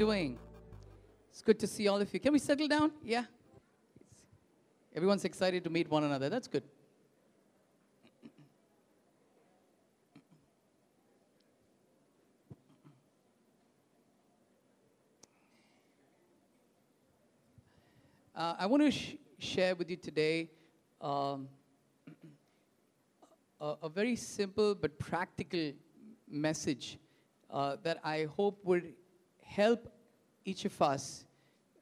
doing? It's good to see all of you. Can we settle down? Yeah. Everyone's excited to meet one another. That's good. Uh, I want to sh- share with you today um, a, a, very simple but practical message uh, that I hope would help each of us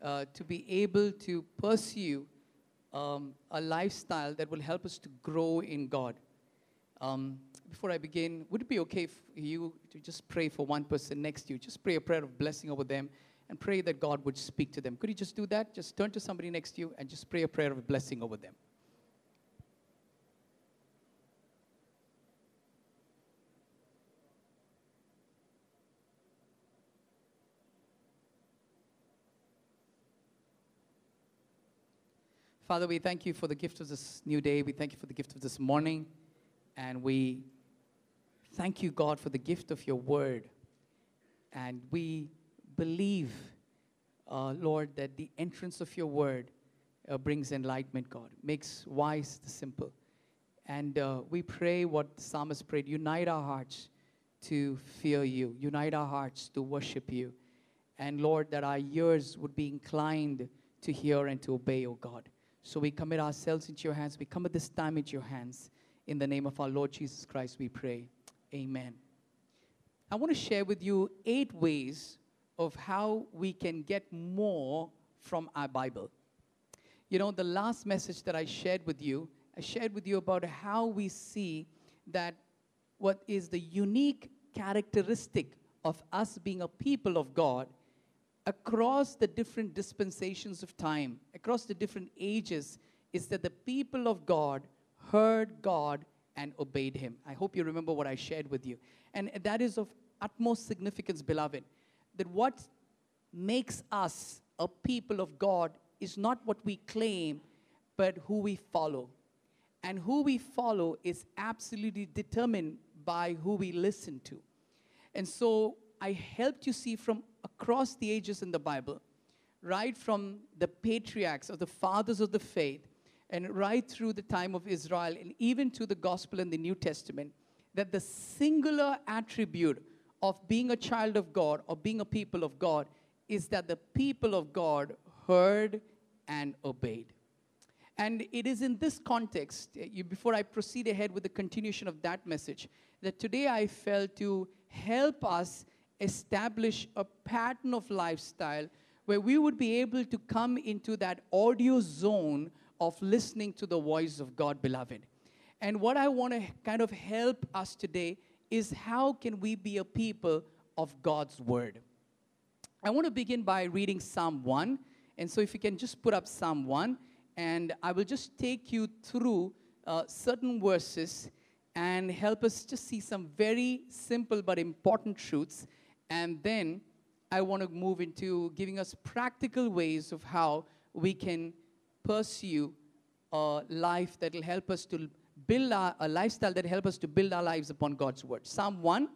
uh, to be able to pursue um, a lifestyle that will help us to grow in God. Um, before I begin, would it be okay for you to just pray for one person next to you? Just pray a prayer of blessing over them and pray that God would speak to them. Could you just do that? Just turn to somebody next to you and just pray a prayer of blessing over them. Father, we thank you for the gift of this new day. We thank you for the gift of this morning. And we thank you, God, for the gift of your word. And we believe, uh, Lord, that the entrance of your word uh, brings enlightenment, God, makes wise the simple. And uh, we pray what the psalmist prayed unite our hearts to fear you, unite our hearts to worship you. And Lord, that our ears would be inclined to hear and to obey, O oh God. So we commit ourselves into your hands. We commit this time into your hands. In the name of our Lord Jesus Christ, we pray. Amen. I want to share with you eight ways of how we can get more from our Bible. You know, the last message that I shared with you, I shared with you about how we see that what is the unique characteristic of us being a people of God across the different dispensations of time, across the different ages, is that the people of God heard God and obeyed him. I hope you remember what I shared with you. And that is of utmost significance, beloved that what makes us a people of God is not what we claim, but who we follow. And who we follow is absolutely determined by who we listen to. And so I helped you see from across the ages in the Bible, right from the patriarchs or the fathers of the faith, and right through the time of Israel, and even to the gospel in the New Testament, that the singular attribute of being a child of God or being a people of God is that the people of God heard and obeyed. And it is in this context, uh, you, before I proceed ahead with the continuation of that message, that today I felt to help us establish a pattern of lifestyle where we would be able to come into that audio zone of listening to the voice of God, beloved. And what I want to kind of help us today is how can we be a people of God's word? I want to begin by reading Psalm 1. And so, if you can just put up Psalm 1, and I will just take you through uh, certain verses and help us just see some very simple but important truths. And then I want to move into giving us practical ways of how we can pursue a life that will help us to build our, a lifestyle that help us to build our lives upon God's word. Psalm 1.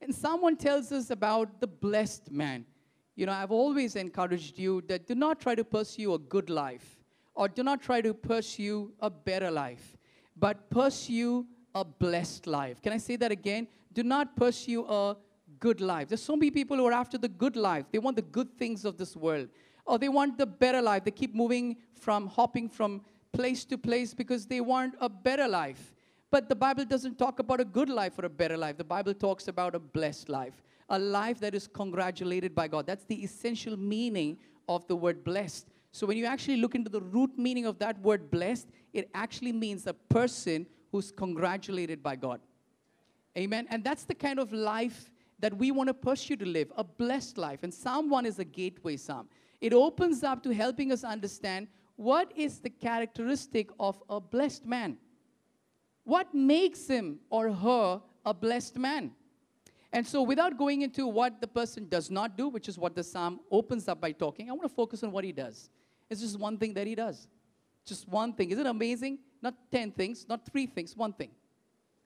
And 1 tells us about the blessed man. You know, I've always encouraged you that do not try to pursue a good life or do not try to pursue a better life, but pursue a blessed life. Can I say that again? Do not pursue a good life. There's so many people who are after the good life. They want the good things of this world. Or they want the better life. They keep moving from hopping from place to place because they want a better life. But the Bible doesn't talk about a good life or a better life. The Bible talks about a blessed life, a life that is congratulated by God. That's the essential meaning of the word blessed. So when you actually look into the root meaning of that word blessed, it actually means a person who's congratulated by God. Amen. And that's the kind of life that we want to push you to live, a blessed life. And Psalm 1 is a gateway psalm. It opens up to helping us understand what is the characteristic of a blessed man? What makes him or her a blessed man? And so, without going into what the person does not do, which is what the psalm opens up by talking, I want to focus on what he does. It's just one thing that he does. Just one thing. Is it amazing? Not 10 things, not three things, one thing.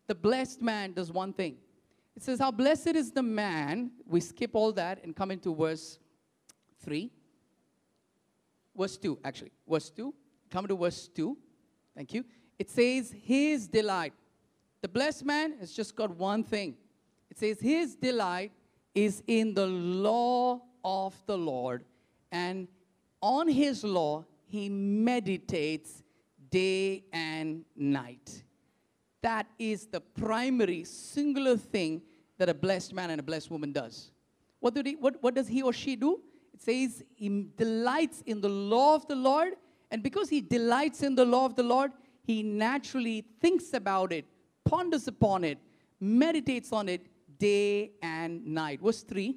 The blessed man does one thing. It says, How blessed is the man. We skip all that and come into verse 3. Verse 2, actually. Verse 2. Come to verse 2. Thank you. It says, His delight. The blessed man has just got one thing. It says, His delight is in the law of the Lord, and on his law he meditates day and night. That is the primary, singular thing that a blessed man and a blessed woman does. What, do he, what, what does he or she do? It says he delights in the law of the Lord, and because he delights in the law of the Lord, he naturally thinks about it, ponders upon it, meditates on it day and night. Verse 3,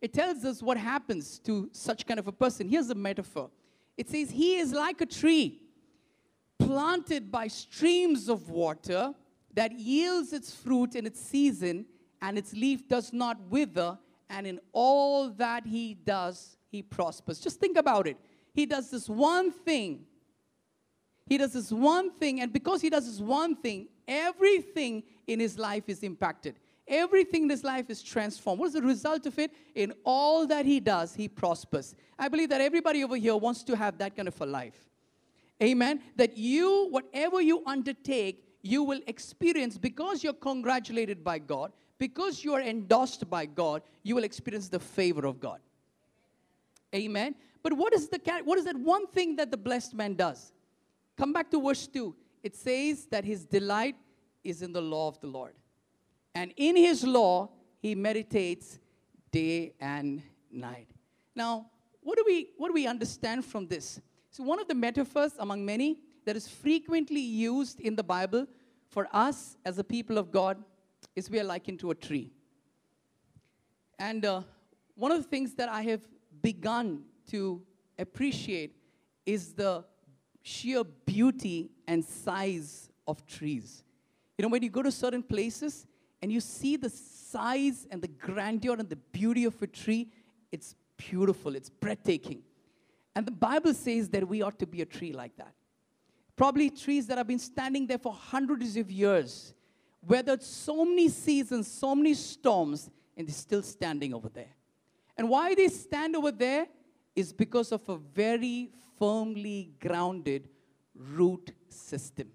it tells us what happens to such kind of a person. Here's a metaphor it says, He is like a tree planted by streams of water that yields its fruit in its season, and its leaf does not wither, and in all that he does, he prospers. Just think about it. He does this one thing. He does this one thing, and because he does this one thing, everything in his life is impacted. Everything in his life is transformed. What is the result of it? In all that he does, he prospers. I believe that everybody over here wants to have that kind of a life. Amen. That you, whatever you undertake, you will experience because you're congratulated by God, because you are endorsed by God, you will experience the favor of God. Amen. But what is the what is that one thing that the blessed man does? Come back to verse 2. It says that his delight is in the law of the Lord. And in his law, he meditates day and night. Now, what do we, what do we understand from this? So, one of the metaphors among many that is frequently used in the Bible for us as a people of God is we are likened to a tree. And uh, one of the things that I have begun to appreciate is the sheer beauty and size of trees. You know, when you go to certain places and you see the size and the grandeur and the beauty of a tree, it's beautiful, it's breathtaking. And the Bible says that we ought to be a tree like that. Probably trees that have been standing there for hundreds of years, weathered so many seasons, so many storms, and they're still standing over there. And why they stand over there is because of a very firmly grounded root system.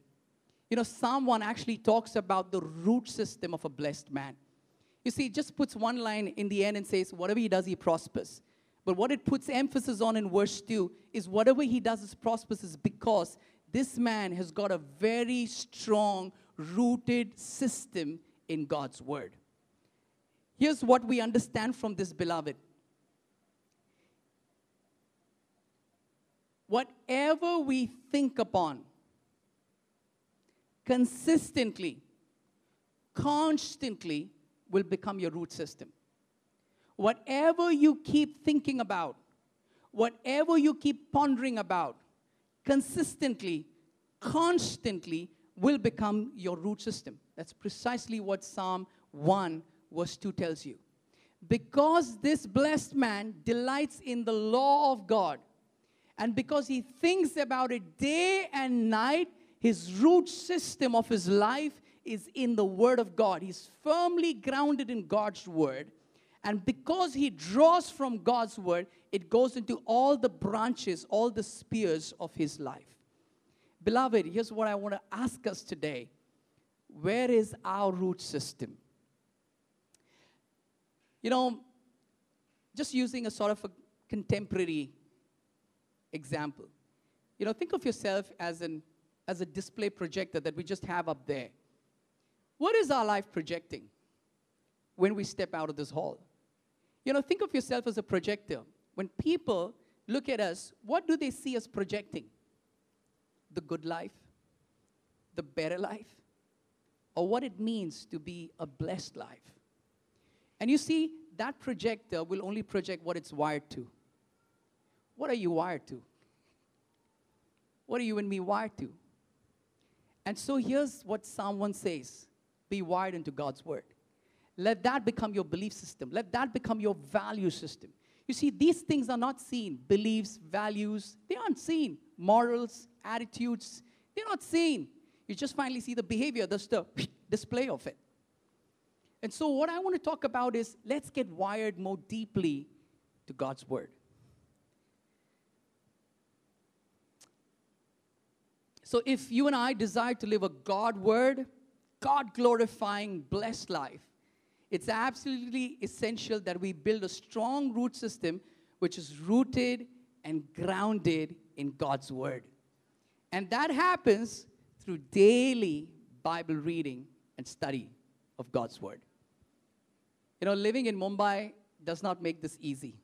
You know, 1 actually talks about the root system of a blessed man. You see, it just puts one line in the end and says, whatever he does, he prospers. But what it puts emphasis on in verse 2 is whatever he does is prosperous is because this man has got a very strong, rooted system in God's word. Here's what we understand from this, beloved. Whatever we think upon, consistently, constantly will become your root system. Whatever you keep thinking about, whatever you keep pondering about, consistently, constantly will become your root system. That's precisely what Psalm 1, verse 2 tells you. Because this blessed man delights in the law of God, and because he thinks about it day and night, his root system of his life is in the Word of God. He's firmly grounded in God's Word. And because he draws from God's Word, it goes into all the branches, all the spears of his life. Beloved, here's what I want to ask us today Where is our root system? You know, just using a sort of a contemporary example. You know, think of yourself as an as a display projector that we just have up there. What is our life projecting when we step out of this hall? You know, think of yourself as a projector. When people look at us, what do they see us projecting? The good life, the better life, or what it means to be a blessed life. And you see, that projector will only project what it's wired to. What are you wired to? What are you and me wired to? And so here's what Psalm 1 says be wired into God's word. Let that become your belief system. Let that become your value system. You see, these things are not seen. Beliefs, values, they aren't seen. Morals, attitudes, they're not seen. You just finally see the behavior, that's the display of it. And so, what I want to talk about is let's get wired more deeply to God's Word. So, if you and I desire to live a God Word, God glorifying, blessed life, it's absolutely essential that we build a strong root system which is rooted and grounded in God's word. And that happens through daily Bible reading and study of God's word. You know, living in Mumbai does not make this easy.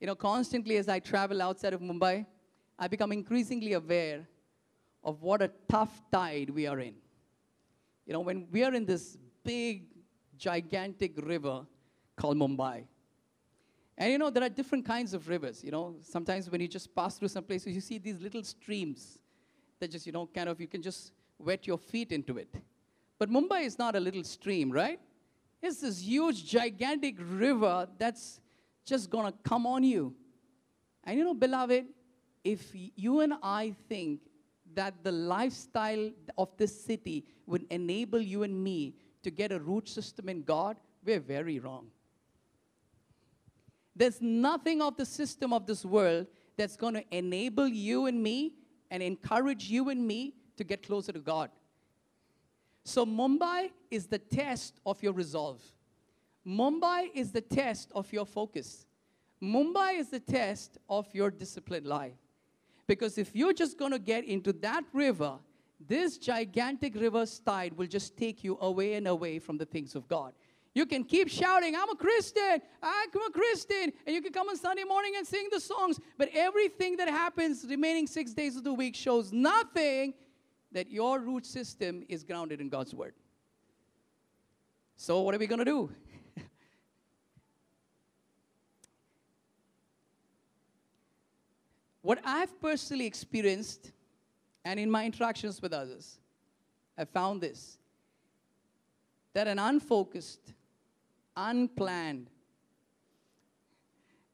You know, constantly as I travel outside of Mumbai, I become increasingly aware of what a tough tide we are in. You know, when we are in this big, gigantic river called Mumbai, and you know, there are different kinds of rivers. You know, sometimes when you just pass through some places, you see these little streams that just, you know, kind of, you can just wet your feet into it. But Mumbai is not a little stream, right? It's this huge, gigantic river that's just gonna come on you. And you know, beloved, if you and I think that the lifestyle of this city would enable you and me to get a root system in God, we're very wrong. There's nothing of the system of this world that's going to enable you and me and encourage you and me to get closer to God. So, Mumbai is the test of your resolve. Mumbai is the test of your focus. Mumbai is the test of your disciplined life. Because if you're just going to get into that river, this gigantic river's tide will just take you away and away from the things of God. You can keep shouting, I'm a Christian, I'm a Christian, and you can come on Sunday morning and sing the songs, but everything that happens remaining six days of the week shows nothing that your root system is grounded in God's Word. So, what are we going to do? what I've personally experienced and in my interactions with others, I found this that an unfocused, unplanned,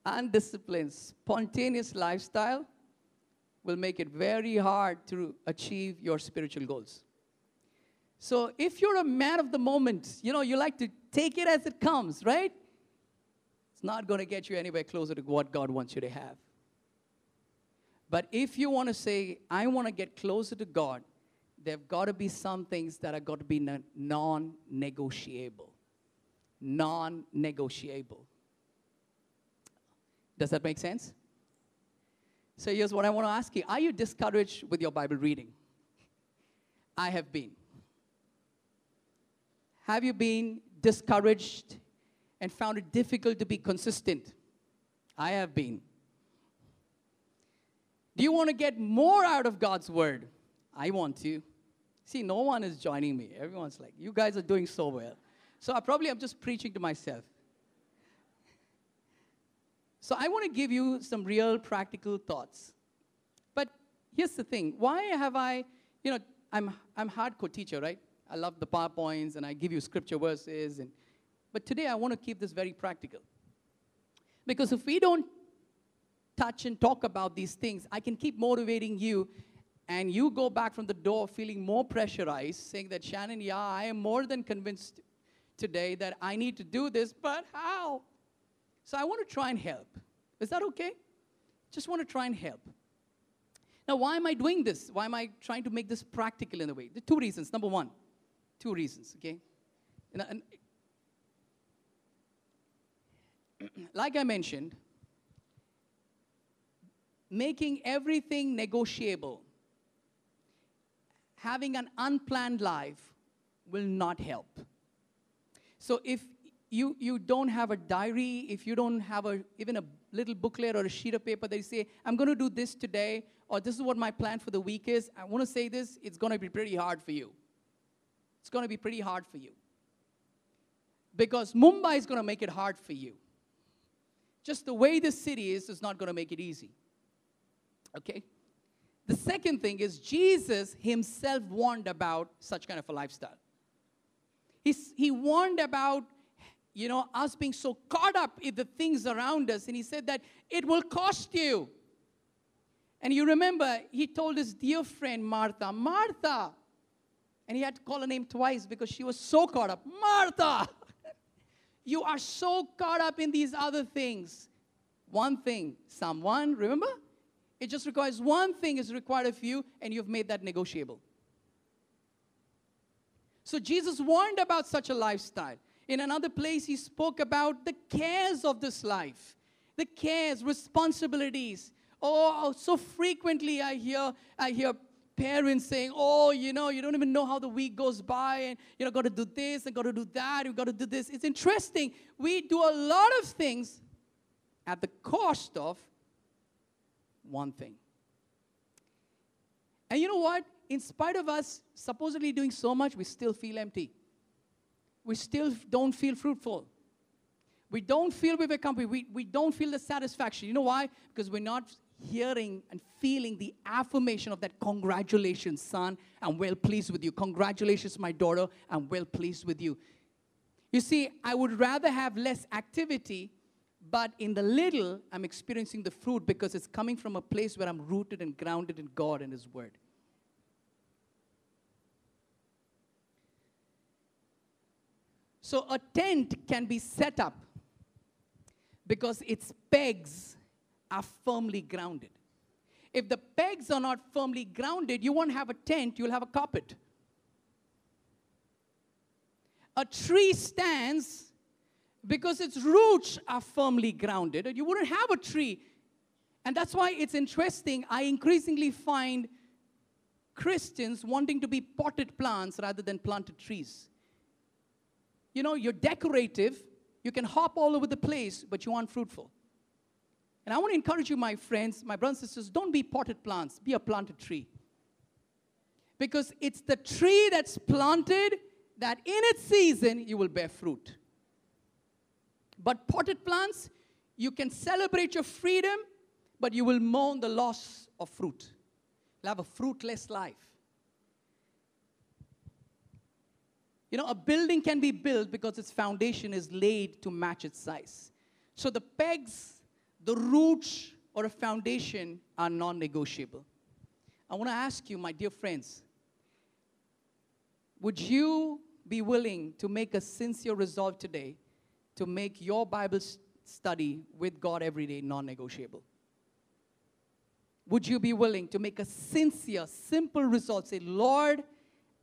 undisciplined, spontaneous lifestyle will make it very hard to achieve your spiritual goals. So if you're a man of the moment, you know, you like to take it as it comes, right? It's not going to get you anywhere closer to what God wants you to have. But if you want to say, I want to get closer to God, there have got to be some things that are got to be non negotiable. Non negotiable. Does that make sense? So here's what I want to ask you Are you discouraged with your Bible reading? I have been. Have you been discouraged and found it difficult to be consistent? I have been. Do you want to get more out of God's word? I want to. See, no one is joining me. Everyone's like, you guys are doing so well. So I probably am just preaching to myself. So I want to give you some real practical thoughts. But here's the thing why have I, you know, I'm, I'm hardcore teacher, right? I love the PowerPoints and I give you scripture verses. And, but today I want to keep this very practical. Because if we don't touch and talk about these things, I can keep motivating you and you go back from the door feeling more pressurized, saying that, Shannon, yeah, I am more than convinced today that I need to do this, but how? So I want to try and help. Is that okay? Just want to try and help. Now, why am I doing this? Why am I trying to make this practical in a way? Are two reasons. Number one, two reasons, okay? And, and, like I mentioned, making everything negotiable, having an unplanned life will not help. So if you, you don't have a diary, if you don't have a, even a little booklet or a sheet of paper that you say, I'm going to do this today, or this is what my plan for the week is, I want to say this, it's going to be pretty hard for you. It's going to be pretty hard for you. Because Mumbai is going to make it hard for you. Just the way the city is is not going to make it easy. Okay? The second thing is Jesus himself warned about such kind of a lifestyle. He's, he warned about you know, us being so caught up in the things around us. And he said that it will cost you. And you remember, he told his dear friend Martha, Martha. And he had to call her name twice because she was so caught up. Martha, you are so caught up in these other things. One thing, someone, remember? It just requires one thing is required of you, and you've made that negotiable. So Jesus warned about such a lifestyle. In another place, he spoke about the cares of this life, the cares, responsibilities. Oh, so frequently I hear, I hear parents saying, Oh, you know, you don't even know how the week goes by, and you know, got to do this and got to do that, you got to do this. It's interesting. We do a lot of things at the cost of one thing. And you know what? In spite of us supposedly doing so much, we still feel empty. We still don't feel fruitful. We don't feel we've accomplished. We, we don't feel the satisfaction. You know why? Because we're not hearing and feeling the affirmation of that congratulations, son, I'm well pleased with you. Congratulations, my daughter, I'm well pleased with you. You see, I would rather have less activity but in the little, I'm experiencing the fruit because it's coming from a place where I'm rooted and grounded in God and His Word. So a tent can be set up because its pegs are firmly grounded. If the pegs are not firmly grounded, you won't have a tent, you'll have a carpet. A tree stands because its roots are firmly grounded. You wouldn't have a tree. And that's why it's interesting. I increasingly find Christians wanting to be potted plants rather than planted trees. You know, you're decorative, you can hop all over the place, but you aren't fruitful. And I want to encourage you, my friends, my brothers and sisters, don't be potted plants, be a planted tree. Because it's the tree that's planted that in its season you will bear fruit. But potted plants, you can celebrate your freedom, but you will mourn the loss of fruit. You'll have a fruitless life. You know, a building can be built because its foundation is laid to match its size. So the pegs, the roots, or a foundation are non negotiable. I want to ask you, my dear friends, would you be willing to make a sincere resolve today to make your Bible study with God every day non negotiable? Would you be willing to make a sincere, simple result? Say, Lord,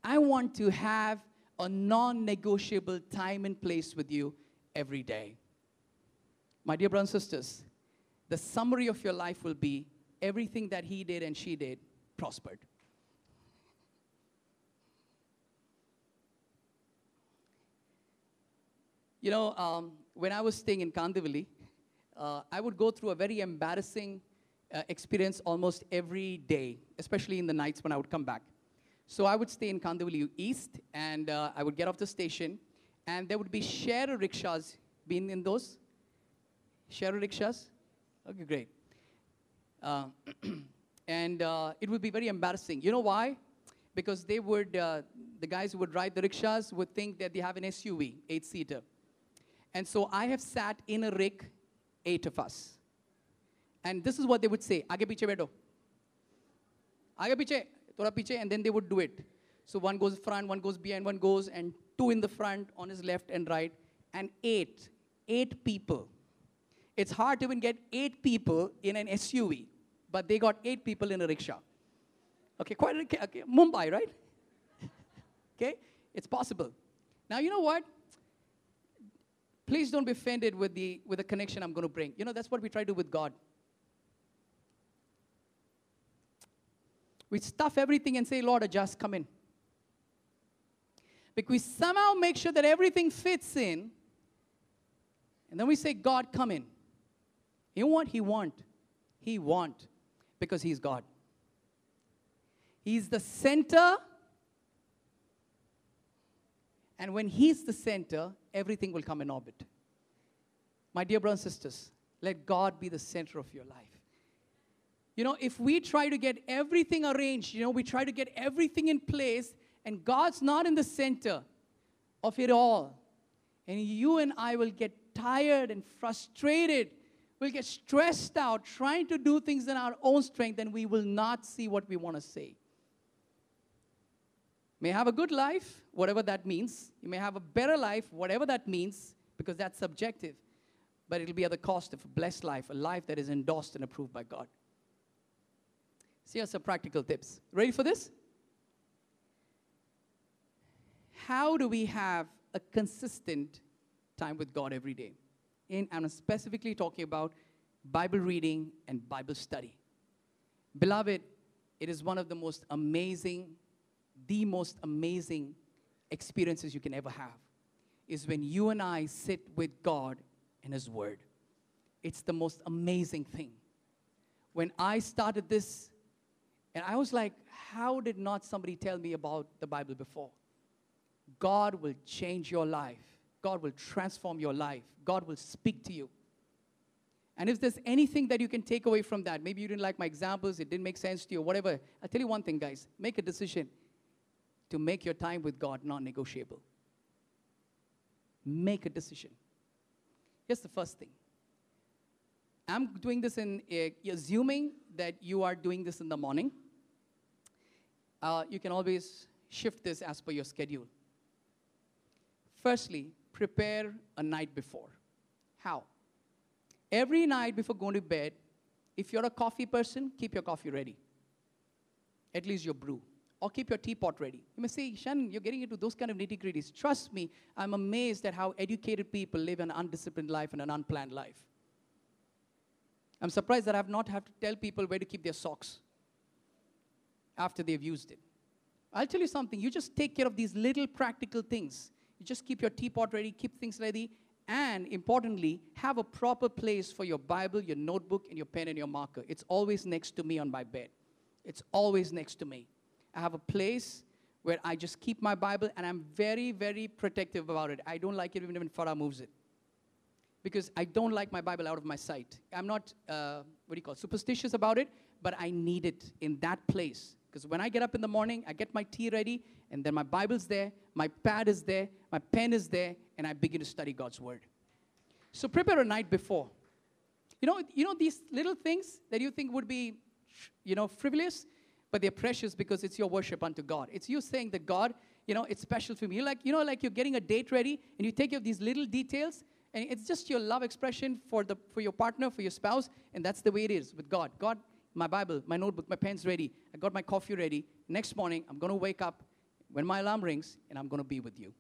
I want to have a non negotiable time and place with you every day. My dear brothers and sisters, the summary of your life will be everything that he did and she did prospered. You know, um, when I was staying in Kandivali, uh, I would go through a very embarrassing uh, experience almost every day, especially in the nights when I would come back. So I would stay in Kandivali East, and uh, I would get off the station, and there would be share rickshaws. Been in those? Share rickshaws? Okay, great. Uh, and uh, it would be very embarrassing. You know why? Because they would, uh, the guys who would ride the rickshaws would think that they have an SUV, eight seater. And so I have sat in a rig, eight of us. And this is what they would say, Aage piche beto. Aage piche, thoda piche, and then they would do it. So one goes front, one goes behind, one goes, and two in the front on his left and right, and eight, eight people. It's hard to even get eight people in an SUV, but they got eight people in a rickshaw. Okay, quite okay, Mumbai, right? okay, it's possible. Now you know what? Please don't be offended with the, with the connection I'm going to bring. You know, that's what we try to do with God. We stuff everything and say, Lord, just come in. Because we somehow make sure that everything fits in. And then we say, God, come in. You know what he want? He want because he's God. He's the center. And when he's the center, everything will come in orbit. My dear brothers and sisters, let God be the center of your life. You know, if we try to get everything arranged, you know, we try to get everything in place, and God's not in the center of it all, and you and I will get tired and frustrated. We'll get stressed out trying to do things in our own strength, and we will not see what we want to say may have a good life, whatever that means. You may have a better life, whatever that means, because that's subjective. But it'll be at the cost of a blessed life, a life that is endorsed and approved by God. So here's some practical tips. Ready for this? How do we have a consistent time with God every day? In, I'm specifically talking about Bible reading and Bible study. Beloved, it is one of the most amazing, the most amazing experiences you can ever have is when you and I sit with God and His Word. It's the most amazing thing. When I started this, and I was like, how did not somebody tell me about the Bible before? God will change your life. God will transform your life. God will speak to you. And if there's anything that you can take away from that, maybe you didn't like my examples, it didn't make sense to you, whatever. I'll tell you one thing, guys make a decision to make your time with God non negotiable. Make a decision. Here's the first thing I'm doing this in uh, assuming that you are doing this in the morning. Uh, you can always shift this as per your schedule. Firstly, prepare a night before. How? Every night before going to bed, if you're a coffee person, keep your coffee ready. At least your brew. Or keep your teapot ready. You may say, Shannon, you're getting into those kind of nitty gritties. Trust me, I'm amazed at how educated people live an undisciplined life and an unplanned life. I'm surprised that I've not had to tell people where to keep their socks after they've used it. I'll tell you something, you just take care of these little practical things. You just keep your teapot ready, keep things ready, and importantly, have a proper place for your Bible, your notebook, and your pen and your marker. It's always next to me on my bed. It's always next to me. I have a place where I just keep my Bible, and I'm very, very protective about it. I don't like it even when Farah moves it. Because I don't like my Bible out of my sight. I'm not, uh, what do you call, it, superstitious about it, but I need it in that place. Because when I get up in the morning, I get my tea ready, and then my Bible's there, my pad is there, my pen is there, and I begin to study God's Word. So prepare a night before. You know, you know these little things that you think would be, you know, frivolous, but they're precious because it's your worship unto God. It's you saying that God, you know, it's special for me. Like, you know, like you're getting a date ready, and you take care of these little details, and it's just your love expression for the for your partner, for your spouse, and that's the way it is with God. God, my Bible, my notebook, my pen's ready. I got my coffee ready. Next morning, I'm going to wake up when my alarm rings, and I'm going to be with you.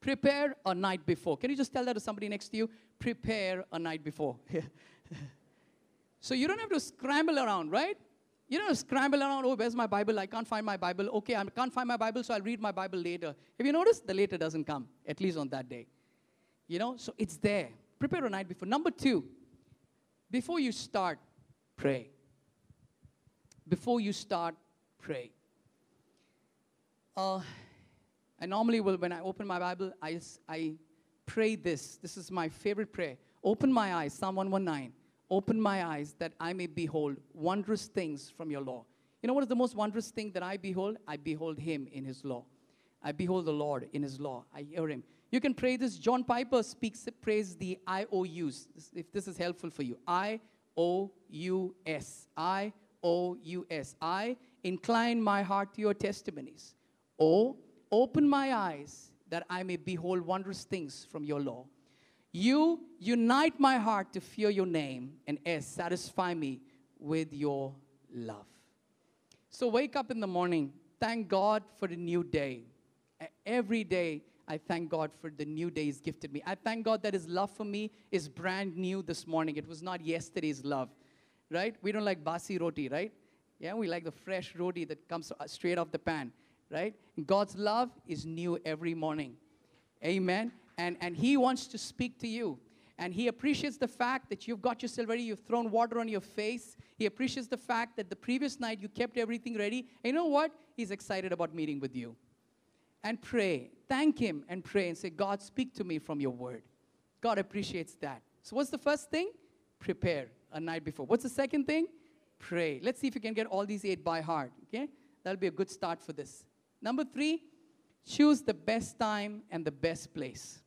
Prepare a night before. Can you just tell that to somebody next to you? Prepare a night before. so you don't have to scramble around, right? You don't scramble around, oh, where's my Bible? I can't find my Bible. Okay, I can't find my Bible, so I'll read my Bible later. Have you noticed? The later doesn't come, at least on that day. You know, so it's there. Prepare a night before. Number two, before you start, pray. Before you start, pray. Uh, I normally will, when I open my Bible, I, I pray this. This is my favorite prayer. Open my eyes, Psalm 119. Open my eyes that I may behold wondrous things from your law. You know what is the most wondrous thing that I behold? I behold him in his law. I behold the Lord in his law. I hear him. You can pray this. John Piper speaks, prays the IOUs, if this is helpful for you. I O U S. I O U S. I incline my heart to your testimonies. O, open my eyes that I may behold wondrous things from your law. You unite my heart to fear your name, and S, satisfy me with your love. So wake up in the morning, thank God for the new day. Every day, I thank God for the new day He's gifted me. I thank God that His love for me is brand new this morning. It was not yesterday's love, right? We don't like basi roti, right? Yeah, we like the fresh roti that comes uh, straight off the pan, right? God's love is new every morning. Amen. And, and He wants to speak to you. And He appreciates the fact that you've got yourself ready, you've thrown water on your face. He appreciates the fact that the previous night you kept everything ready. And you know what? He's excited about meeting with you. And pray. Thank Him and pray and say, God, speak to me from your word. God appreciates that. So, what's the first thing? Prepare a night before. What's the second thing? Pray. Let's see if you can get all these eight by heart. Okay? That'll be a good start for this. Number three, choose the best time and the best place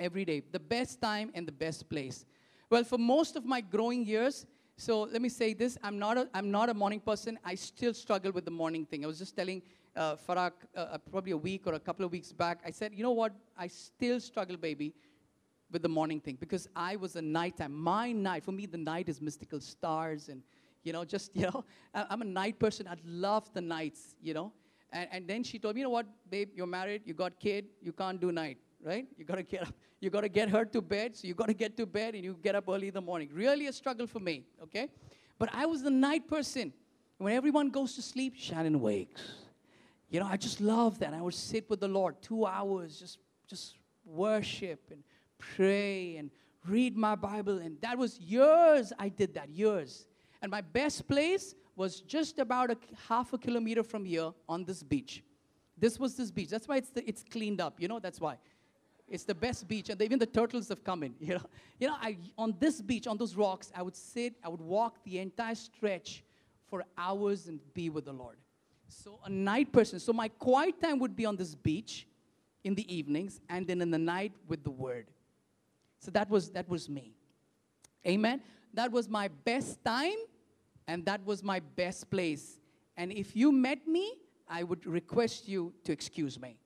every day. The best time and the best place. Well, for most of my growing years, so let me say this I'm not a, I'm not a morning person. I still struggle with the morning thing. I was just telling uh, Farah uh, uh, probably a week or a couple of weeks back, I said, you know what? I still struggle, baby, with the morning thing because I was a nighttime. My night, for me, the night is mystical stars and You know, just, you know, I'm a night person. I love the nights, you know. And, and then she told me, you know what, babe, you're married, you got kid, you can't do night, right? You got to get up. You got to get her to bed, so you got to get to bed and you get up early in the morning. Really a struggle for me, okay? But I was the night person. When everyone goes to sleep, Shannon wakes. You know, I just love that. I would sit with the Lord two hours, just, just worship and pray and read my Bible. And that was years I did that, years. And my best place was just about a half a kilometer from here on this beach. This was this beach. That's why it's, the, it's cleaned up. You know, that's why. It's the best beach, and even the turtles have come in. You know, you know. I on this beach, on those rocks, I would sit, I would walk the entire stretch for hours and be with the Lord. So a night person. So my quiet time would be on this beach in the evenings, and then in the night with the Word. So that was that was me. Amen. That was my best time, and that was my best place. And if you met me, I would request you to excuse me.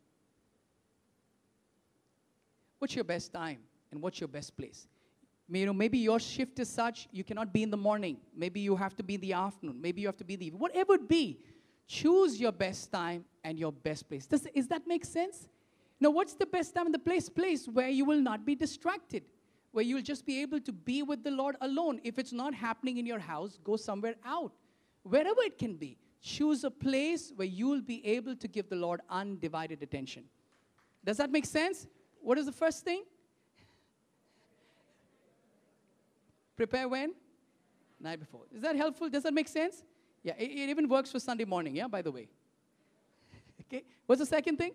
What's your best time and what's your best place? You know, maybe your shift is such you cannot be in the morning. Maybe you have to be in the afternoon. Maybe you have to be in the evening. Whatever it be, choose your best time and your best place. Does, does that make sense? Now, what's the best time and the place? Place where you will not be distracted, where you'll just be able to be with the Lord alone. If it's not happening in your house, go somewhere out. Wherever it can be, choose a place where you will be able to give the Lord undivided attention. Does that make sense? What is the first thing? Prepare when? Night before. Is that helpful? Does that make sense? Yeah, it, it even works for Sunday morning, yeah, by the way. okay, what's the second thing?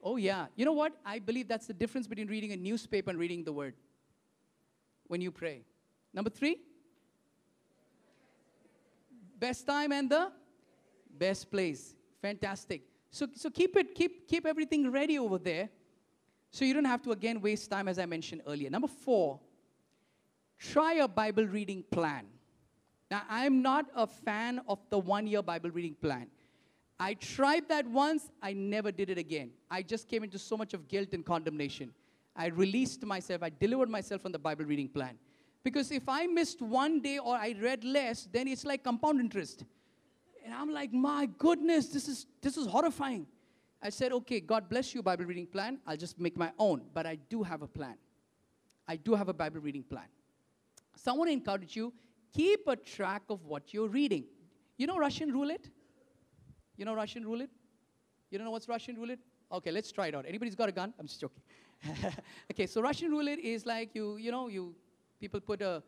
Oh, yeah. You know what? I believe that's the difference between reading a newspaper and reading the Word when you pray. Number three, best time and the best place. Fantastic. So, so keep it, keep, keep everything ready over there so you don't have to again waste time as I mentioned earlier. Number four, try a Bible reading plan. Now, I'm not a fan of the one year Bible reading plan. I tried that once, I never did it again. I just came into so much of guilt and condemnation. I released myself, I delivered myself from the Bible reading plan. Because if I missed one day or I read less, then it's like compound interest. And I'm like, my goodness, this is, this is horrifying. I said, okay, God bless you, Bible reading plan. I'll just make my own. But I do have a plan. I do have a Bible reading plan. So I want to encourage you keep a track of what you're reading. You know Russian roulette? You know Russian roulette? You don't know what's Russian roulette? Okay, let's try it out. Anybody's got a gun? I'm just joking. okay, so Russian roulette is like you, you know, you people put a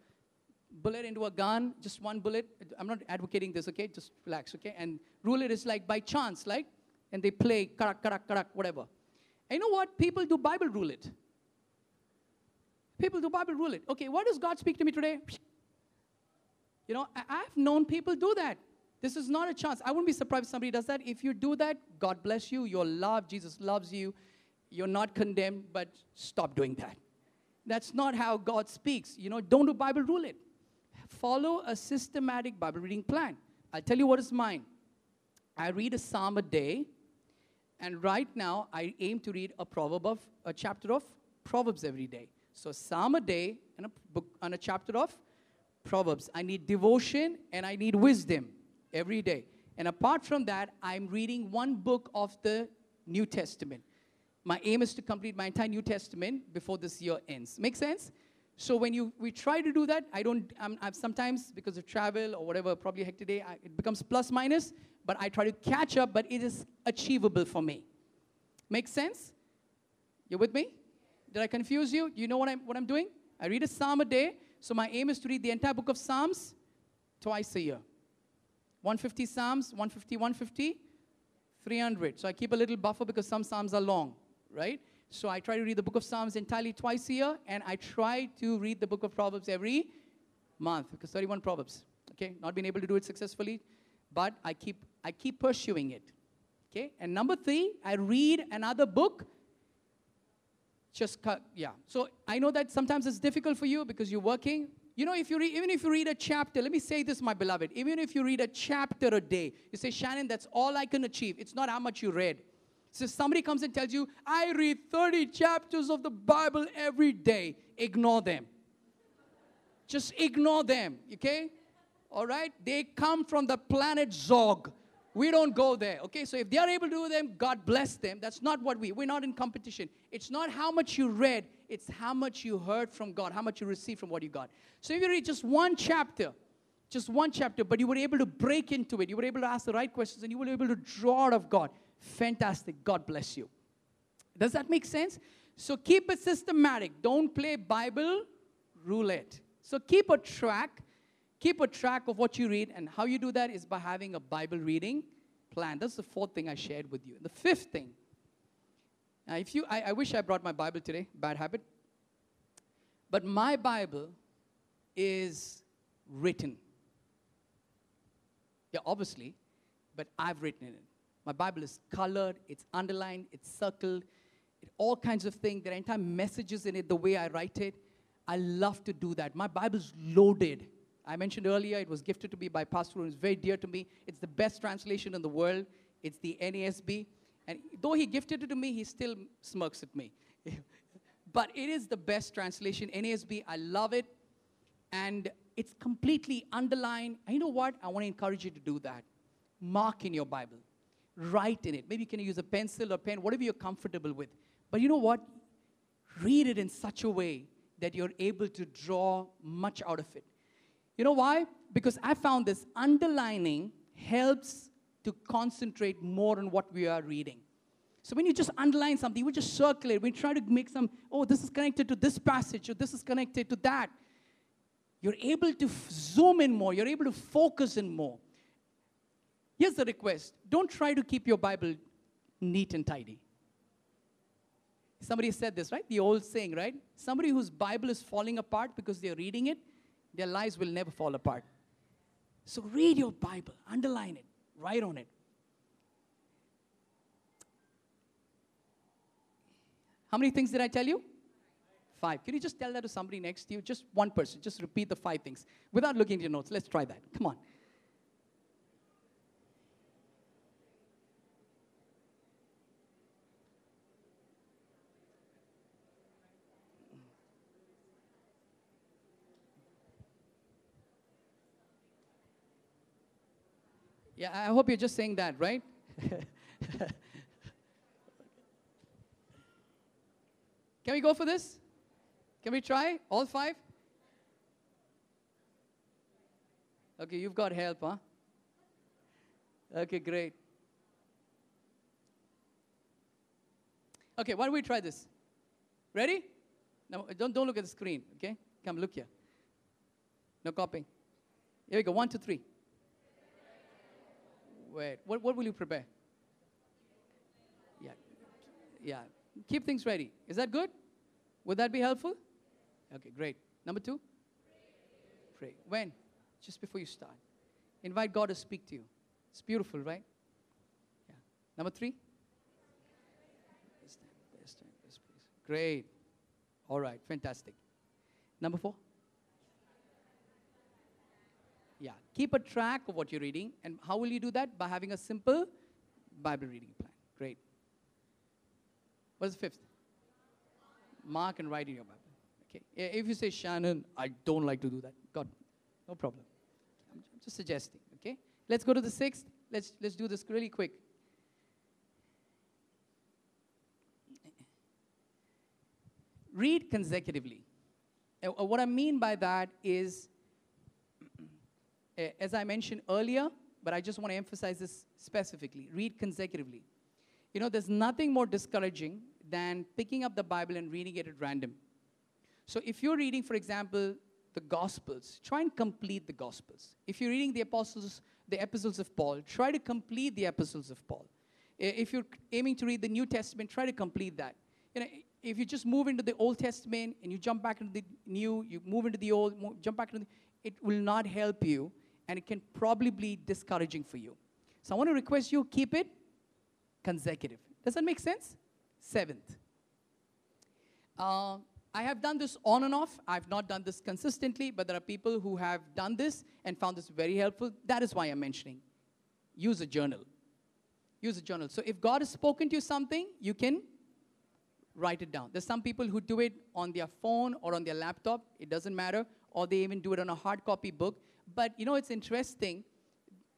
bullet into a gun, just one bullet. I'm not advocating this, okay? Just relax, okay? And roulette is like by chance, like, and they play karak, karak, karak, whatever. And you know what? People do Bible roulette. People do Bible roulette. Okay, what does God speak to me today? You know, I've known people do that. This is not a chance. I wouldn't be surprised if somebody does that. If you do that, God bless you. You're loved. Jesus loves you. You're not condemned, but stop doing that. That's not how God speaks. You know, don't do Bible roulette. Follow a systematic Bible reading plan. I'll tell you what is mine. I read a psalm a day, and right now I aim to read a proverb of a chapter of Proverbs every day. So psalm a day and a book and a chapter of Proverbs. I need devotion and I need wisdom every day. And apart from that, I'm reading one book of the New Testament. My aim is to complete my entire New Testament before this year ends. Make sense? So when you we try to do that, I don't. I'm, I'm sometimes because of travel or whatever, probably hectic day, I, it becomes plus minus. But I try to catch up. But it is achievable for me. Make sense? You with me? Did I confuse you? Do you know what I'm what I'm doing? I read a psalm a day. So my aim is to read the entire book of Psalms twice a year. 150 Psalms, 150, 150, 300. So I keep a little buffer because some Psalms are long, right? So I try to read the book of Psalms entirely twice a year, and I try to read the book of Proverbs every month because 31 Proverbs. Okay, not been able to do it successfully, but I keep I keep pursuing it. Okay, and number three, I read another book. Just cut, yeah. So I know that sometimes it's difficult for you because you're working. You know, if you read, even if you read a chapter, let me say this, my beloved. Even if you read a chapter a day, you say, Shannon, that's all I can achieve. It's not how much you read. So somebody comes and tells you, I read 30 chapters of the Bible every day. Ignore them. Just ignore them, okay? all right? They come from the planet Zog. We don't go there, okay? So if they are able to do them, God bless them. That's not what we, we're not in competition. It's not how much you read, it's how much you heard from God, how much you received from what you got. So if you read just one chapter, just one chapter, but you were able to break into it, you were able to ask the right questions, and you were able to draw out of God. Fantastic. God bless you. Does that make sense? So keep it systematic. Don't play Bible roulette. So keep a track keep a track of what you read, and how you do that is by having a Bible reading plan. That's the fourth thing I shared with you. The fifth thing. Now, if you, I, I wish I brought my Bible today, bad habit. But my Bible is written. Yeah, obviously, but I've written it. My Bible is colored, it's underlined, it's circled, it, all kinds of things. There are entire messages in it, the way I write it. I love to do that. My Bible's loaded I mentioned earlier, it was gifted to me by Pastor, and it's very dear to me. It's the best translation in the world. It's the NASB. And though he gifted it to me, he still smirks at me. but it is the best translation. NASB, I love it. And it's completely underlined. And you know what? I want to encourage you to do that. Mark in your Bible, write in it. Maybe you can use a pencil or pen, whatever you're comfortable with. But you know what? Read it in such a way that you're able to draw much out of it. You know why? Because I found this underlining helps to concentrate more on what we are reading. So when you just underline something, we just circle it. We try to make some, oh, this is connected to this passage, or this is connected to that. You're able to f- zoom in more, you're able to focus in more. Here's the request don't try to keep your Bible neat and tidy. Somebody said this, right? The old saying, right? Somebody whose Bible is falling apart because they're reading it their lives will never fall apart. So read your Bible, underline it, write on it. How many things did I tell you? Five. Can you just tell that to somebody next to you? Just one person. Just repeat the five things without looking at your notes. Let's try that. Come on. Yeah, I hope you're just saying that, right? Can we go for this? Can we try all five? Okay, you've got help, huh? Okay, great. Okay, why don't we try this? Ready? No, don't, don't look at the screen, okay? Come, look here. No copying. Here we go. One, two, three. Wait, what, what will you prepare? Yeah. Yeah. Keep things ready. Is that good? Would that be helpful? Okay, great. Number two? Pray. When? Just before you start. Invite God to speak to you. It's beautiful, right? Yeah. Number three? Great. All right, fantastic. Number four? Yeah. Keep a track of what you're reading. And how will you do that? By having a simple Bible reading plan. Great. What's the fifth? Mark and write in your Bible. Okay. If you say, Shannon, I don't like to do that, God, no problem. I'm just suggesting. Okay. Let's go to the sixth. Let's let's do this really quick. Read consecutively. Uh, what I mean by that is Eh, as I mentioned earlier, but I just want to emphasize this specifically read consecutively. You know, there's nothing more discouraging than picking up the Bible and reading it at random. So if you're reading, for example, the Gospels, try and complete the Gospels. If you're reading the apostles, the epistles of Paul, try to complete the epistles of Paul. Eh, if you're aiming to read the New Testament, try to complete that. You know, if you just move into the Old Testament and you jump back into the New, you move into the Old, jump back into the, it will not help you and it can probably be discouraging for you. So I want to request you keep it consecutive. Does that make sense? Seventh. Uh, I have done this on and off. I've not done this consistently, but there are people who have done this and found this very helpful. That is why I'm mentioning. Use a journal. Use a journal. So if God has spoken to you something, you can write it down. There's some people who do it on their phone or on their laptop. It doesn't matter. Or they even do it on a hard copy book. But you know, it's interesting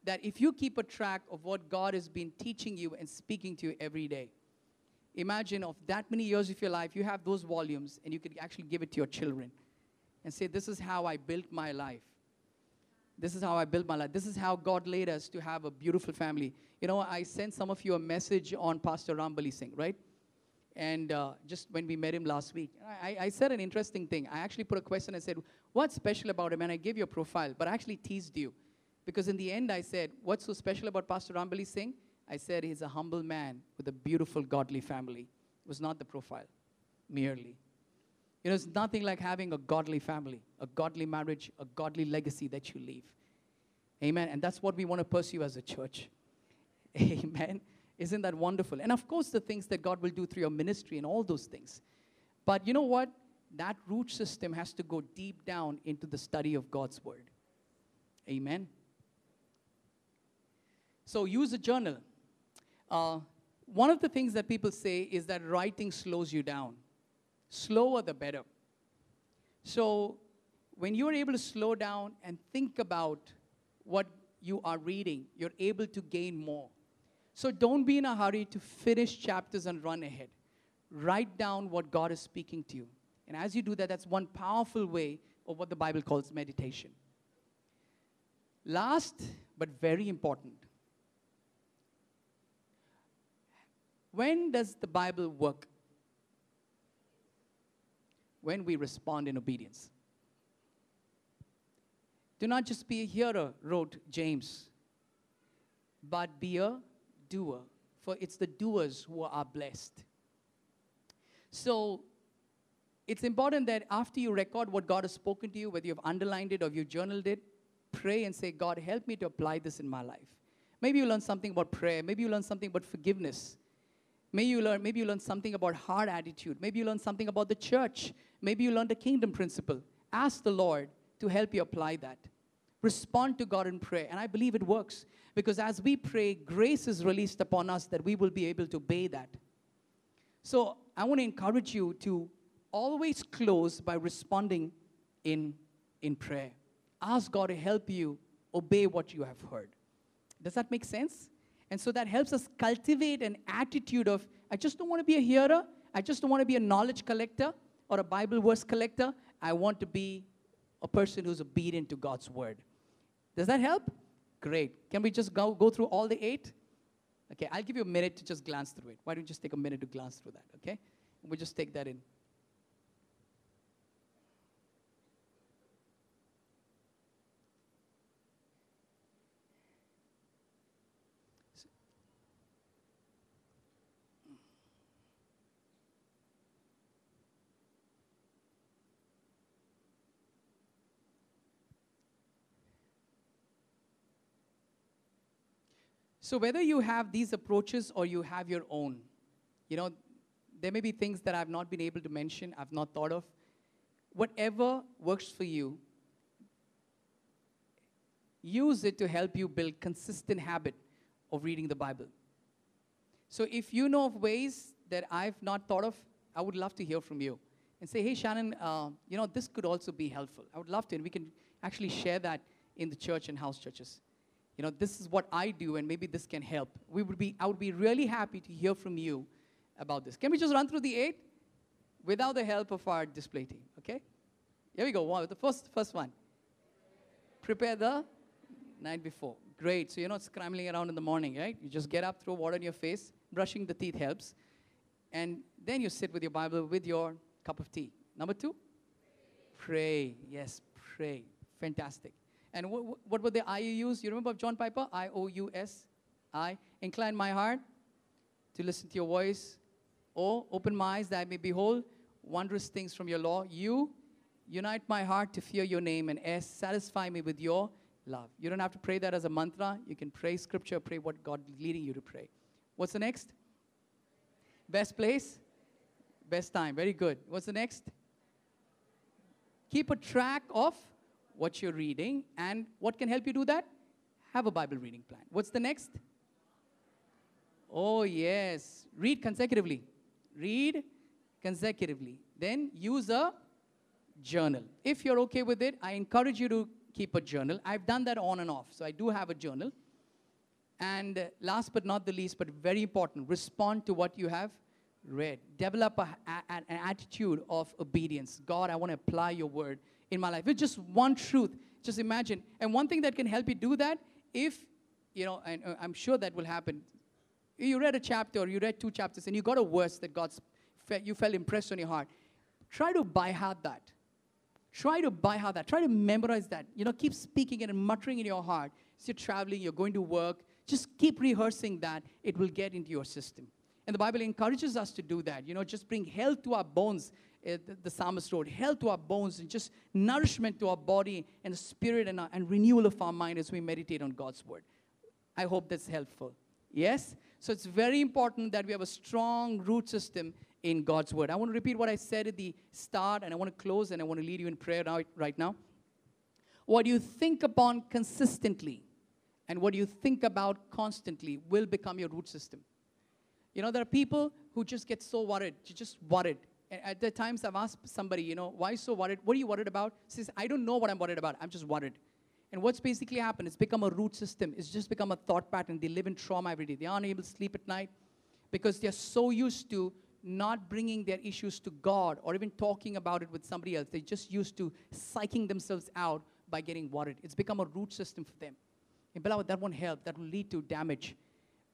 that if you keep a track of what God has been teaching you and speaking to you every day, imagine of that many years of your life, you have those volumes and you could actually give it to your children and say, This is how I built my life. This is how I built my life. This is how God led us to have a beautiful family. You know, I sent some of you a message on Pastor Rambali Singh, right? And uh, just when we met him last week, I, I, said an interesting thing. I actually put a question. and said, What's special about him? And I gave you a profile, but I actually teased you. Because in the end, I said, What's so special about Pastor Rambali Singh? I said, He's a humble man with a beautiful, godly family. It was not the profile, merely. You know, it's nothing like having a godly family, a godly marriage, a godly legacy that you leave. Amen. And that's what we want to pursue as a church. Amen. Isn't that wonderful? And of course, the things that God will do through your ministry and all those things. But you know what? That root system has to go deep down into the study of God's word. Amen. So use a journal. Uh, one of the things that people say is that writing slows you down. Slower the better. So when you're able to slow down and think about what you are reading, you're able to gain more. So don't be in a hurry to finish chapters and run ahead. Write down what God is speaking to you. And as you do that, that's one powerful way of what the Bible calls meditation. Last, but very important, when does the Bible work? When we respond in obedience. Do not just be a hearer, wrote James, but be a doer, for it's the doers who are blessed. So it's important that after you record what God has spoken to you, whether you've underlined it or you've journaled it, pray and say, God, help me to apply this in my life. Maybe you learn something about prayer. Maybe you learn something about forgiveness. Maybe you learn, maybe you learn something about hard attitude. Maybe you learn something about the church. Maybe you learned the kingdom principle. Ask the Lord to help you apply that. Respond to God in prayer. And I believe it works. Because as we pray, grace is released upon us that we will be able to obey that. So I want to encourage you to always close by responding in, in prayer. Ask God to help you obey what you have heard. Does that make sense? And so that helps us cultivate an attitude of, I just don't want to be a hearer. I just don't want to be a knowledge collector or a Bible verse collector. I want to be a person who's obedient to God's word. Does that help? Great. Can we just go, go through all the eight? Okay, I'll give you a minute to just glance through it. Why don't you just take a minute to glance through that, okay? We'll just take that in. So, whether you have these approaches or you have your own, you know, there may be things that I've not been able to mention, I've not thought of. Whatever works for you, use it to help you build consistent habit of reading the Bible. So, if you know of ways that I've not thought of, I would love to hear from you and say, hey, Shannon, uh, you know, this could also be helpful. I would love to, and we can actually share that in the church and house churches you know, this is what I do, and maybe this can help. We would be, I would be really happy to hear from you about this. Can we just run through the eight without the help of our display team? Okay? Here we go. One, the first, first one. Prepare the night before. Great. So you're not scrambling around in the morning, right? You just get up, throw water in your face. Brushing the teeth helps. And then you sit with your Bible with your cup of tea. Number two, pray. Yes, pray. Fantastic. And what, what were the I you remember John Piper? I O U S I. Incline my heart to listen to your voice. O open my eyes that I may behold wondrous things from your law. You unite my heart to fear your name. And S satisfy me with your love. You don't have to pray that as a mantra. You can pray scripture, pray what God is leading you to pray. What's the next? Best place? Best time. Very good. What's the next? Keep a track of what you're reading. And what can help you do that? Have a Bible reading plan. What's the next? Oh, yes. Read consecutively. Read consecutively. Then use a journal. If you're okay with it, I encourage you to keep a journal. I've done that on and off. So I do have a journal. And last but not the least, but very important, respond to what you have read. Develop a, a, an attitude of obedience. God, I want to apply your word in my life. It's just one truth. Just imagine. And one thing that can help you do that, if, you know, and uh, I'm sure that will happen. You read a chapter or you read two chapters and you got a verse that God's, you felt impressed on your heart. Try to by heart that. Try to by heart that. Try to memorize that. You know, keep speaking and muttering in your heart. As you're traveling, you're going to work, just keep rehearsing that. It will get into your system. And the Bible encourages us to do that. You know, just bring health to our bones. Uh, the, psalmist wrote, health to our bones and just nourishment to our body and spirit and, uh, and renewal of our mind as we meditate on God's word. I hope that's helpful. Yes? So it's very important that we have a strong root system in God's word. I want to repeat what I said at the start, and I want to close and I want to lead you in prayer right now. What you think upon consistently and what you think about constantly will become your root system. You know, there are people who just get so worried, just worried. At the times I've asked somebody, you know, why so worried? What are you worried about? She Says, I don't know what I'm worried about. I'm just worried. And what's basically happened? It's become a root system. It's just become a thought pattern. They live in trauma every day. They aren't able to sleep at night because they're so used to not bringing their issues to God or even talking about it with somebody else. They're just used to psyching themselves out by getting worried. It's become a root system for them. And beloved, that won't help. That will lead to damage.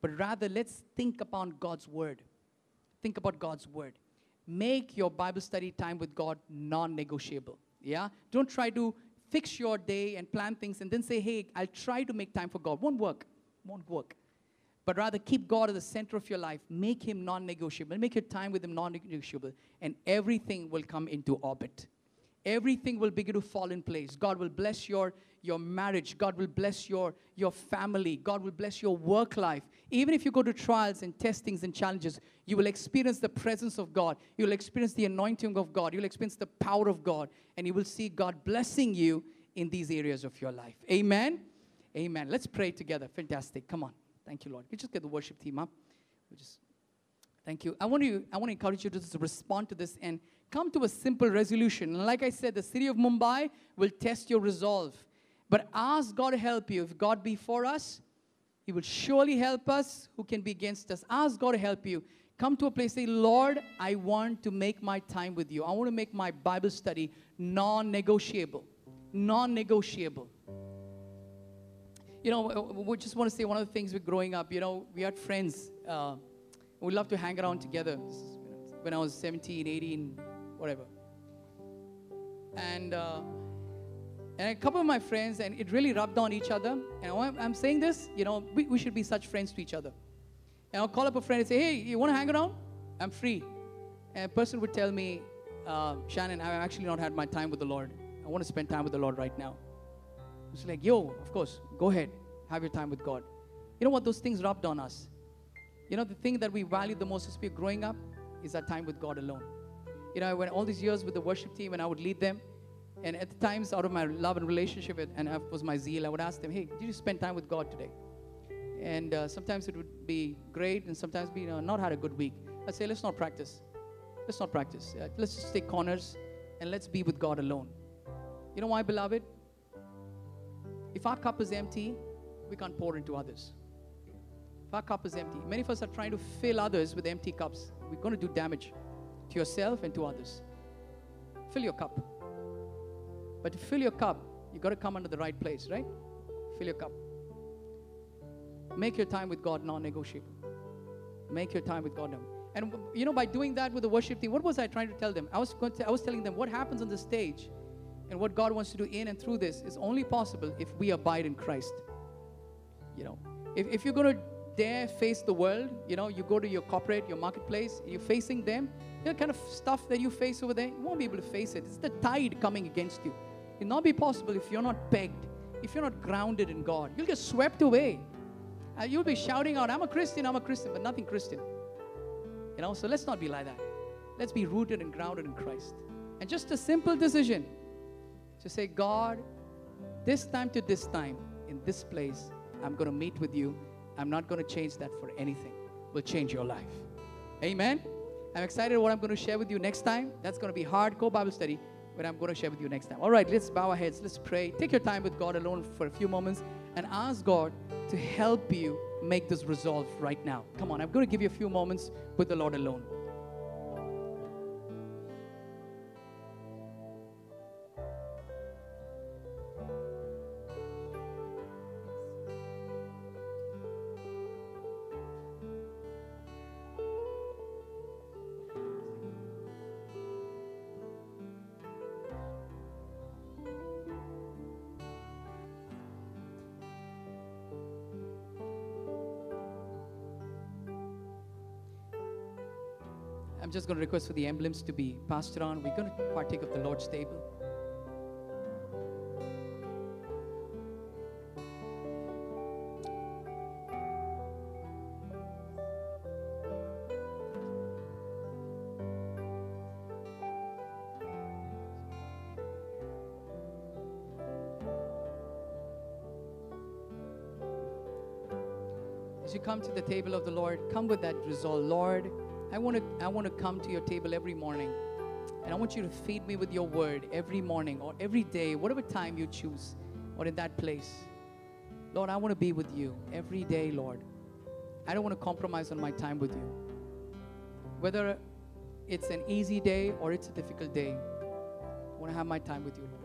But rather, let's think upon God's word. Think about God's word. Make your Bible study time with God non negotiable. Yeah? Don't try to fix your day and plan things and then say, hey, I'll try to make time for God. Won't work. Won't work. But rather, keep God at the center of your life. Make Him non negotiable. Make your time with Him non negotiable. And everything will come into orbit everything will begin to fall in place. God will bless your, your marriage. God will bless your, your family. God will bless your work life. Even if you go to trials and testings and challenges, you will experience the presence of God. You'll experience the anointing of God. You'll experience the power of God. And you will see God blessing you in these areas of your life. Amen. Amen. Let's pray together. Fantastic. Come on. Thank you, Lord. You just get the worship team up. We just thank you. I want to I want to encourage you to just respond to this and come to a simple resolution. And like I said, the city of Mumbai will test your resolve. But ask God to help you. If God be for us, He will surely help us. Who can be against us? Ask God to help you. Come to a place, say, Lord, I want to make my time with you. I want to make my Bible study non negotiable. Non negotiable. You know, we just want to say one of the things we're growing up, you know, we had friends. Uh, we love to hang around together. When I was 17, 18, whatever. And, uh, and a couple of my friends, and it really rubbed on each other. And I'm saying this, you know, we, we should be such friends to each other. And I'll call up a friend and say, hey, you want to hang around? I'm free. And a person would tell me, uh, Shannon, I've actually not had my time with the Lord. I want to spend time with the Lord right now. It's like, yo, of course, go ahead, have your time with God. You know what? Those things rubbed on us. You know, the thing that we value the most as we're growing up is our time with God alone you know, I went all these years with the worship team and I would lead them. And at the times, out of my love and relationship, and was my zeal, I would ask them, hey, did you spend time with God today? And uh, sometimes it would be great, and sometimes be, you know, not had a good week. I'd say, let's not practice. Let's not practice. Uh, let's just take corners and let's be with God alone. You know why, beloved? If our cup is empty, we can't pour into others. If our cup is empty, many of us are trying to fill others with empty cups. We're going to do damage to yourself and to others. Fill your cup. But to fill your cup, you've got to come under the right place, right? Fill your cup. Make your time with God non negotiable. Make your time with God. And you know, by doing that with the worship team, what was I trying to tell them? I was, to, I was telling them what happens on the stage and what God wants to do in and through this is only possible if we abide in Christ. You know, if, if you're going to dare face the world, you know, you go to your corporate, your marketplace, you're facing them, the kind of stuff that you face over there, you won't be able to face it. It's the tide coming against you. Not be possible if you're not pegged, if you're not grounded in God. You'll get swept away. Uh, you'll be shouting out, I'm a Christian, I'm a Christian, but nothing Christian. You know, so let's not be like that. Let's be rooted and grounded in Christ. And just a simple decision to say, God, this time to this time, in this place, I'm going to meet with you. I'm not going to change that for anything. Will change your life. Amen. I'm excited what I'm going to share with you next time. That's going to be hardcore Bible study. But I'm going to share with you next time. All right, let's bow our heads. Let's pray. Take your time with God alone for a few moments and ask God to help you make this resolve right now. Come on, I'm going to give you a few moments with the Lord alone. I'm just going to request for the emblems to be passed around. We're going to partake of the Lord's table. As you come to the table of the Lord, come with that resolve. Lord, I want to I want to come to your table every morning. And I want you to feed me with your word every morning or every day, whatever time you choose, or in that place. Lord, I want to be with you every day, Lord. I don't want to compromise on my time with you. Whether it's an easy day or it's a difficult day, I want to have my time with you, Lord.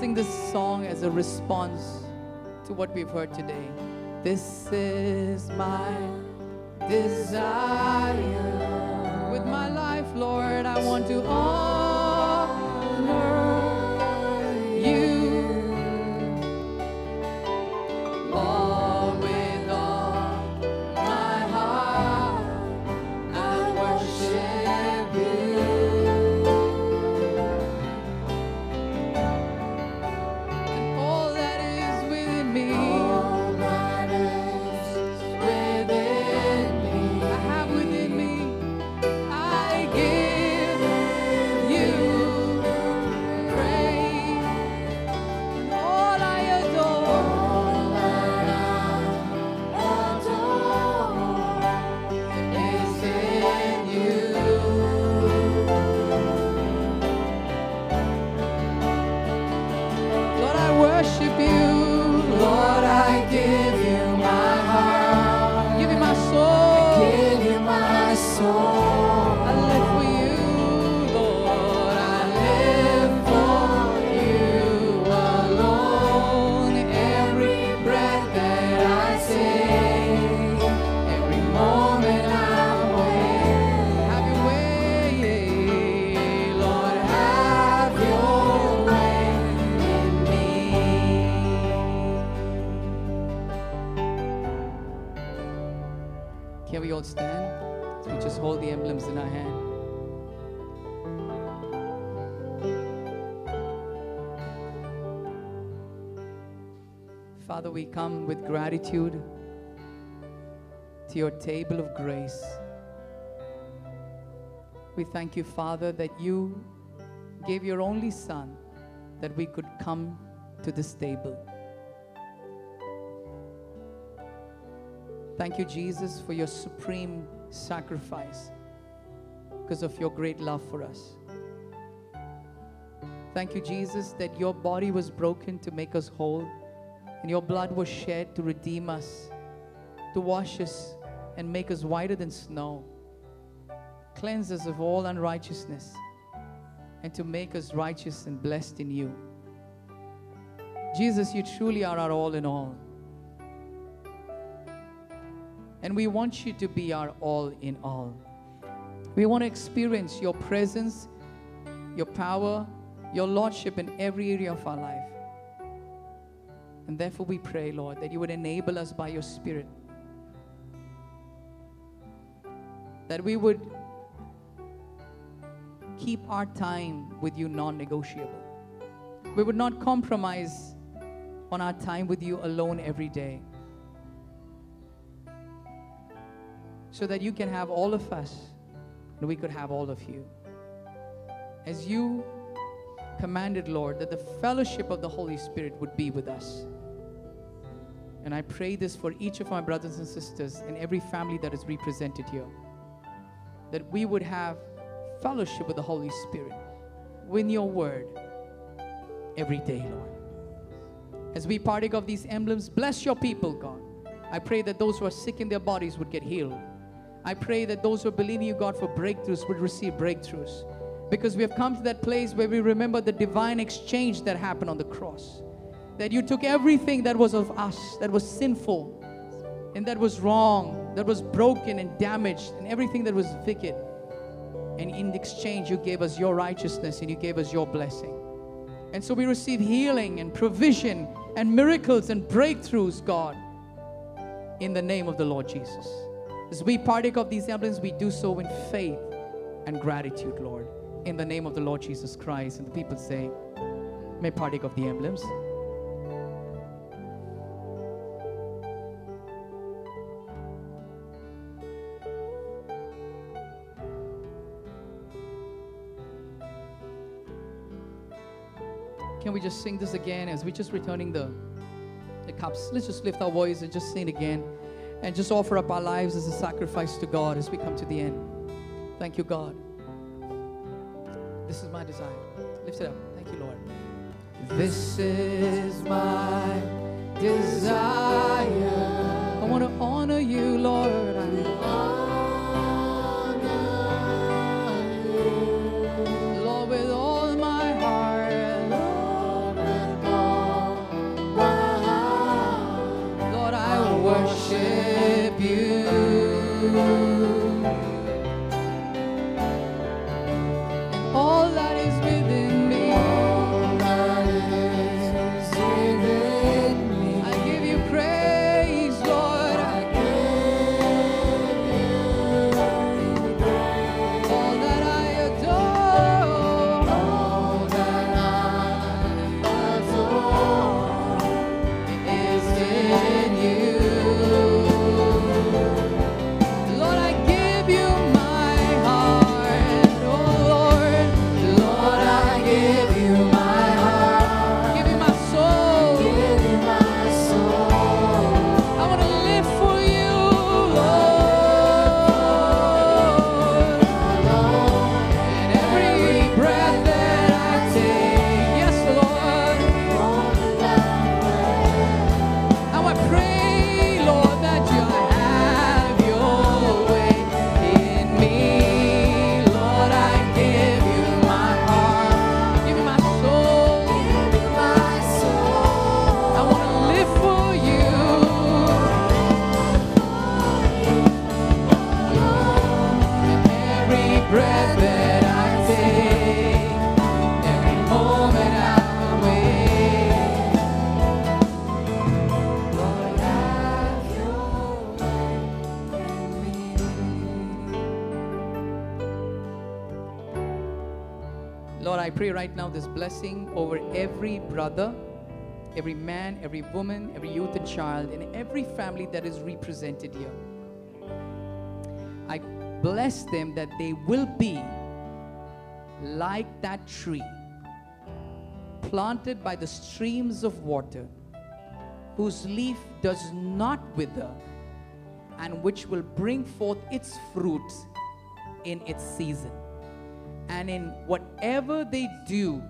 Sing this song as a response to what we've heard today. This is my desire. With my life, Lord, I want to honor Father, we come with gratitude to your table of grace. We thank you, Father, that you gave your only Son that we could come to this table. Thank you, Jesus, for your supreme sacrifice because of your great love for us. Thank you, Jesus, that your body was broken to make us whole and your blood was shed to redeem us, to wash us and make us whiter than snow, cleanse us of all unrighteousness, and to make us righteous and blessed in you. Jesus, you truly are our all in all. And we want you to be our all in all. We want to experience your presence, your power, your lordship in every area of our life. And therefore, we pray, Lord, that you would enable us by your Spirit, that we would keep our time with you non negotiable. We would not compromise on our time with you alone every day. So that you can have all of us and we could have all of you. As you commanded, Lord, that the fellowship of the Holy Spirit would be with us. And I pray this for each of my brothers and sisters and every family that is represented here. That we would have fellowship with the Holy Spirit, win your word every day, Lord. As we partake of these emblems, bless your people, God. I pray that those who are sick in their bodies would get healed. I pray that those who are believing you, God, for breakthroughs would receive breakthroughs. Because we have come to that place where we remember the divine exchange that happened on the cross. That you took everything that was of us, that was sinful, and that was wrong, that was broken and damaged, and everything that was wicked. And in exchange, you gave us your righteousness and you gave us your blessing. And so we receive healing and provision and miracles and breakthroughs, God, in the name of the Lord Jesus. As we partake of these emblems, we do so in faith and gratitude, Lord, in the name of the Lord Jesus Christ. And the people say, may partake of the emblems. Can we just sing this again as we're just returning the, the cups? Let's just lift our voice and just sing again and just offer up our lives as a sacrifice to God as we come to the end. Thank you, God. This is my desire. Lift it up. Thank you, Lord. This is my desire. I want to honor you, Lord, pray right now this blessing over every brother, every man, every woman, every youth and child, and every family that is represented here. I bless them that they will be like that tree planted by the streams of water, whose leaf does not wither, and which will bring forth its fruit in its season. And in whatever they do,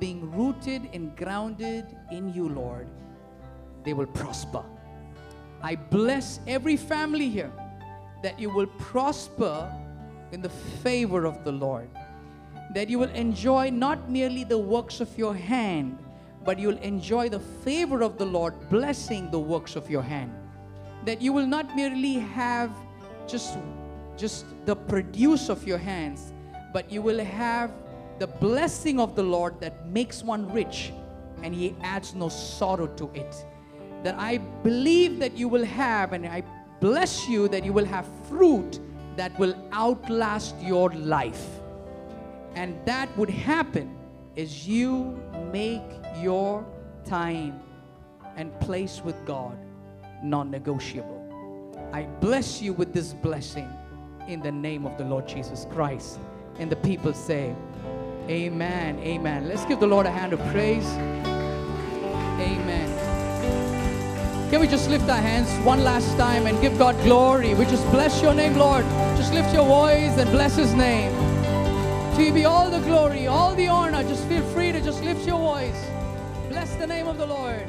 being rooted and grounded in you, Lord, they will prosper. I bless every family here that you will prosper in the favor of the Lord, that you will enjoy not merely the works of your hand, but you'll enjoy the favor of the Lord, blessing the works of your hand. That you will not merely have just, just the produce of your hands, but you will have the blessing of the Lord that makes one rich and he adds no sorrow to it. That I believe that you will have, and I bless you that you will have fruit that will outlast your life. And that would happen as you make your time and place with God non negotiable. I bless you with this blessing in the name of the Lord Jesus Christ. And the people say, Amen. Amen. Let's give the Lord a hand of praise. Amen. Can we just lift our hands one last time and give God glory? We just bless your name, Lord. Just lift your voice and bless his name. To you be all the glory, all the honor. Just feel free to just lift your voice. Bless the name of the Lord.